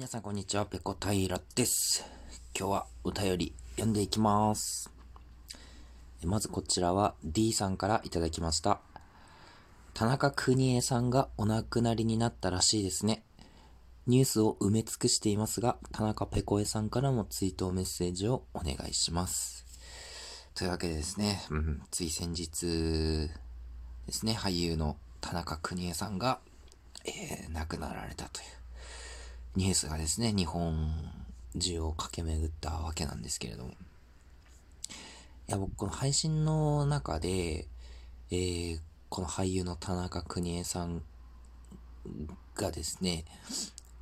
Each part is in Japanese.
皆さんこんにちは、ペコ平です。今日は歌より読んでいきます。まずこちらは D さんからいただきました。田中邦衛さんがお亡くなりになったらしいですね。ニュースを埋め尽くしていますが、田中ペコエさんからも追悼メッセージをお願いします。というわけでですね、うん、つい先日ですね、俳優の田中邦衛さんが、えー、亡くなられたというニュースがですね、日本中を駆け巡ったわけなんですけれども。いや、僕、この配信の中で、えー、この俳優の田中邦衛さんがですね、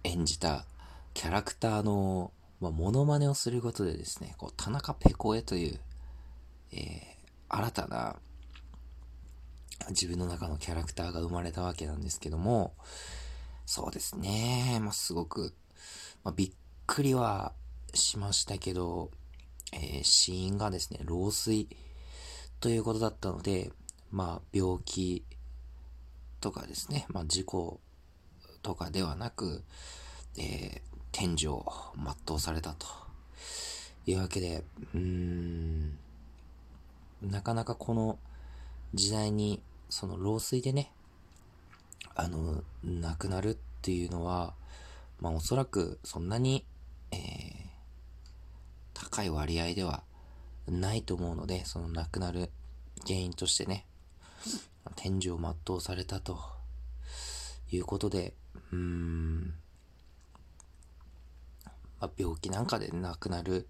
演じたキャラクターの、まあ、モノマネをすることでですね、こう、田中ペコエという、えー、新たな自分の中のキャラクターが生まれたわけなんですけども、そうですね、まあ、すごく、まあ、びっくりはしましたけど、えー、死因がですね、老衰ということだったので、まあ、病気とかですね、まあ、事故とかではなく、えー、天井を全うされたというわけで、うーん、なかなかこの時代に、その老衰でね、あの、亡くなるっていうのは、まあおそらくそんなに、えー、高い割合ではないと思うので、その亡くなる原因としてね、天井を全うされたということで、うーん、まあ、病気なんかで亡くなる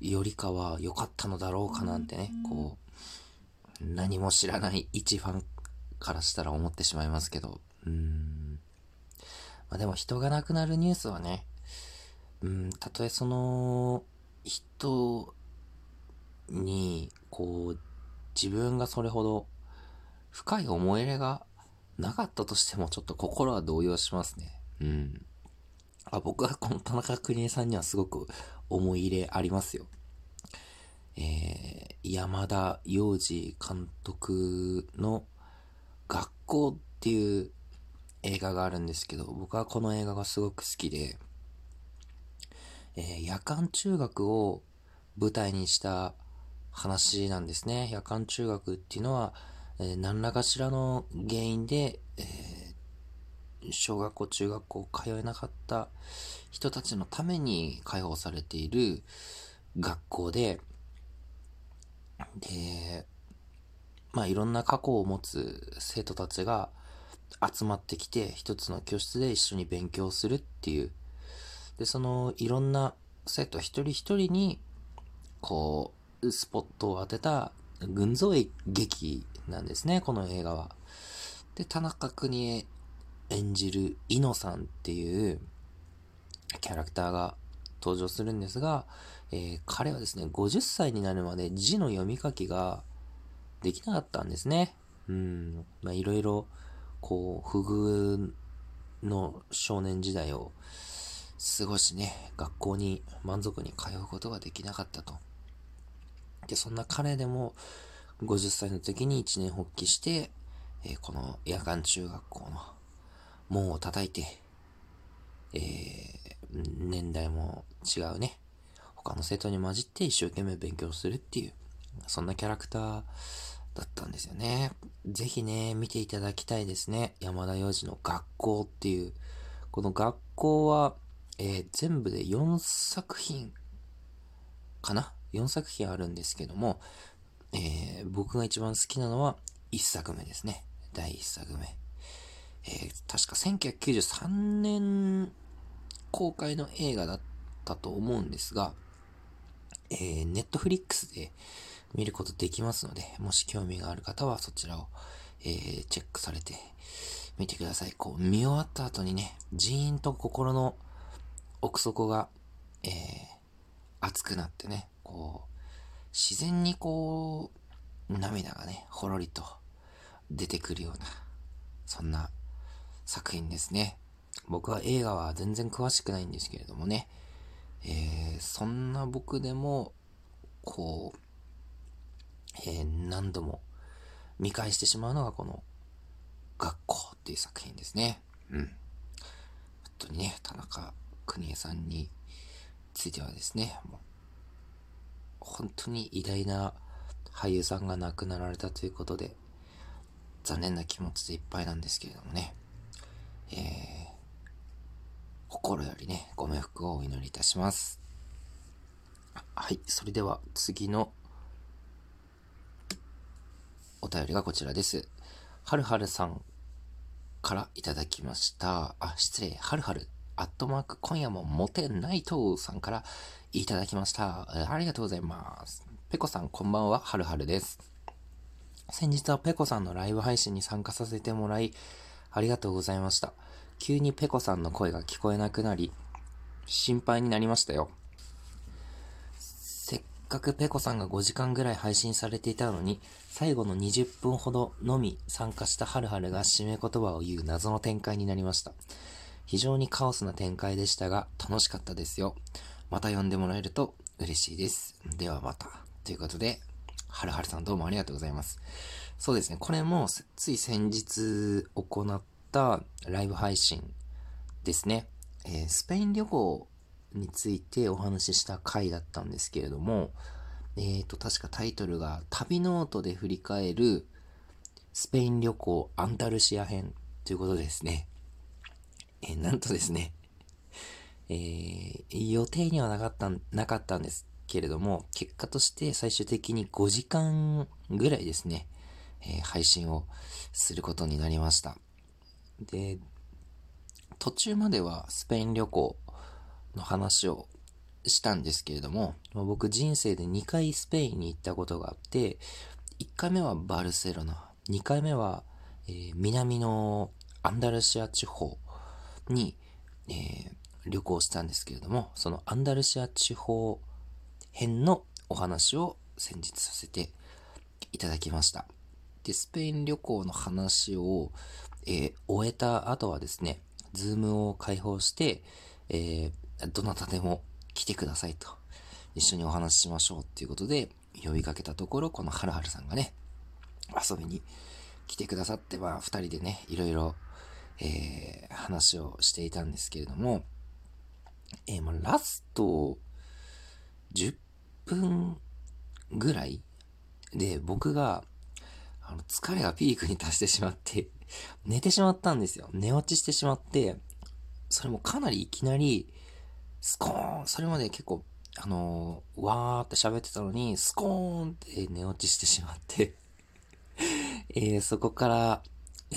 よりかは良かったのだろうかなんてね、こう、何も知らない一ファンからしたら思ってしまいますけど、うん。まあでも人が亡くなるニュースはね、うん、たとえその、人に、こう、自分がそれほど深い思い入れがなかったとしてもちょっと心は動揺しますね。うん。あ僕はこの田中邦衛さんにはすごく思い入れありますよ。えー、山田洋次監督の校っていう映画があるんですけど、僕はこの映画がすごく好きで、えー、夜間中学を舞台にした話なんですね。夜間中学っていうのは、えー、何らかしらの原因で、えー、小学校、中学校通えなかった人たちのために開放されている学校で、で、まあいろんな過去を持つ生徒たちが集まってきて一つの教室で一緒に勉強するっていう。で、そのいろんな生徒一人一人にこうスポットを当てた群像劇なんですね、この映画は。で、田中邦衛演じるイノさんっていうキャラクターが登場するんですが、えー、彼はですね、50歳になるまで字の読み書きができなかったんですね。うん。まあ、いろいろ、こう、不遇の少年時代を過ごしね、学校に満足に通うことができなかったと。で、そんな彼でも、50歳の時に一年発起して、えー、この夜間中学校の門を叩いて、えー、年代も違うね、他の生徒に混じって一生懸命勉強するっていう、そんなキャラクターだったんですよね。ぜひね、見ていただきたいですね。山田洋次の学校っていう。この学校は、えー、全部で4作品かな ?4 作品あるんですけども、えー、僕が一番好きなのは1作目ですね。第1作目。えー、確か1993年公開の映画だったと思うんですが、えー、ネットフリックスで見ることできますので、もし興味がある方はそちらを、えー、チェックされてみてください。こう、見終わった後にね、ジーンと心の奥底が、えー、熱くなってね、こう、自然にこう、涙がね、ほろりと出てくるような、そんな作品ですね。僕は映画は全然詳しくないんですけれどもね、えー、そんな僕でも、こう、えー、何度も見返してしまうのがこの学校っていう作品ですね。うん。本当にね、田中邦衛さんについてはですね、もう本当に偉大な俳優さんが亡くなられたということで、残念な気持ちでいっぱいなんですけれどもね、えー、心よりね、ご冥福をお祈りいたします。はい、それでは次のお便りがこちらです。はるはるさんからいただきました。あ、失礼、はるはる。アットマーク、今夜もモテないとさんからいただきました。ありがとうございます。ペコさん、こんばんは、はるはるです。先日はペコさんのライブ配信に参加させてもらい、ありがとうございました。急にペコさんの声が聞こえなくなり、心配になりましたよ。せっかくペコさんが5時間ぐらい配信されていたのに、最後の20分ほどのみ参加したハルハルが締め言葉を言う謎の展開になりました。非常にカオスな展開でしたが、楽しかったですよ。また呼んでもらえると嬉しいです。ではまた。ということで、はるはるさんどうもありがとうございます。そうですね、これもつい先日行ったライブ配信ですね。えー、スペイン旅行についてお話しした回だったんですけれども、えーと、確かタイトルが旅ノートで振り返るスペイン旅行アンダルシア編ということですね。えー、なんとですね、えー、予定にはなかった、なかったんですけれども、結果として最終的に5時間ぐらいですね、え、配信をすることになりました。で、途中まではスペイン旅行の話をしたんですけれども、僕人生で2回スペインに行ったことがあって、1回目はバルセロナ、2回目は、えー、南のアンダルシア地方に、えー、旅行したんですけれども、そのアンダルシア地方編のお話を先日させていただきました。で、スペイン旅行の話を、えー、終えた後はですね、 Zoom を開放して、えー、どなたでも来てくださいと、一緒にお話ししましょうっていうことで呼びかけたところ、このはるはるさんがね、遊びに来てくださって、まあ、二人でね、いろいろえー、話をしていたんですけれども、えー、まあ、ラスト10分ぐらいで僕が、あの、疲れがピークに達してしまって、寝てしまったんですよ。寝落ちしてしまって、それもかなりいきなり、スコーン、それまで結構、あのー、わーって喋ってたのに、スコーンって寝落ちしてしまって えー、そこから、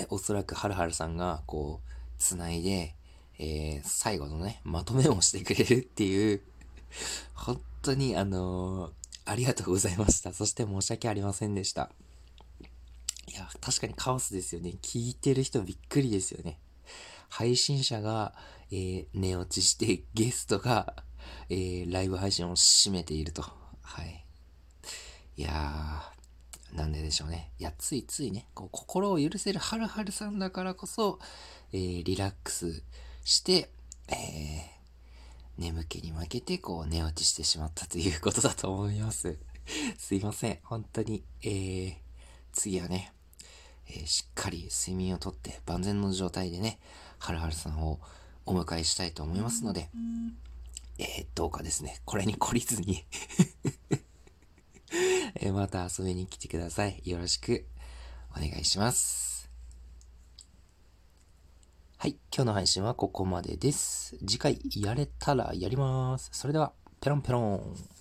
おそらくはるはるさんが、こう、繋いで、えー、最後のね、まとめをしてくれるっていう、本当にあのー、ありがとうございました。そして申し訳ありませんでした。いや、確かにカオスですよね。聞いてる人びっくりですよね。配信者が、えー、寝落ちして、ゲストが、えー、ライブ配信を締めていると。はい。いやー、なんででしょうね。いや、ついついね、こう心を許せるはるはるさんだからこそ、えー、リラックスして、えー、眠気に負けて、こう、寝落ちしてしまったということだと思います。すいません。本当に、えー、次はね、えー、しっかり睡眠をとって万全の状態でね、はるはるさんをお迎えしたいと思いますので、えー、どうかですね、これに懲りずに えまた遊びに来てください。よろしくお願いします。はい。今日の配信はここまでです。次回やれたらやります。それでは、ペロンペロン。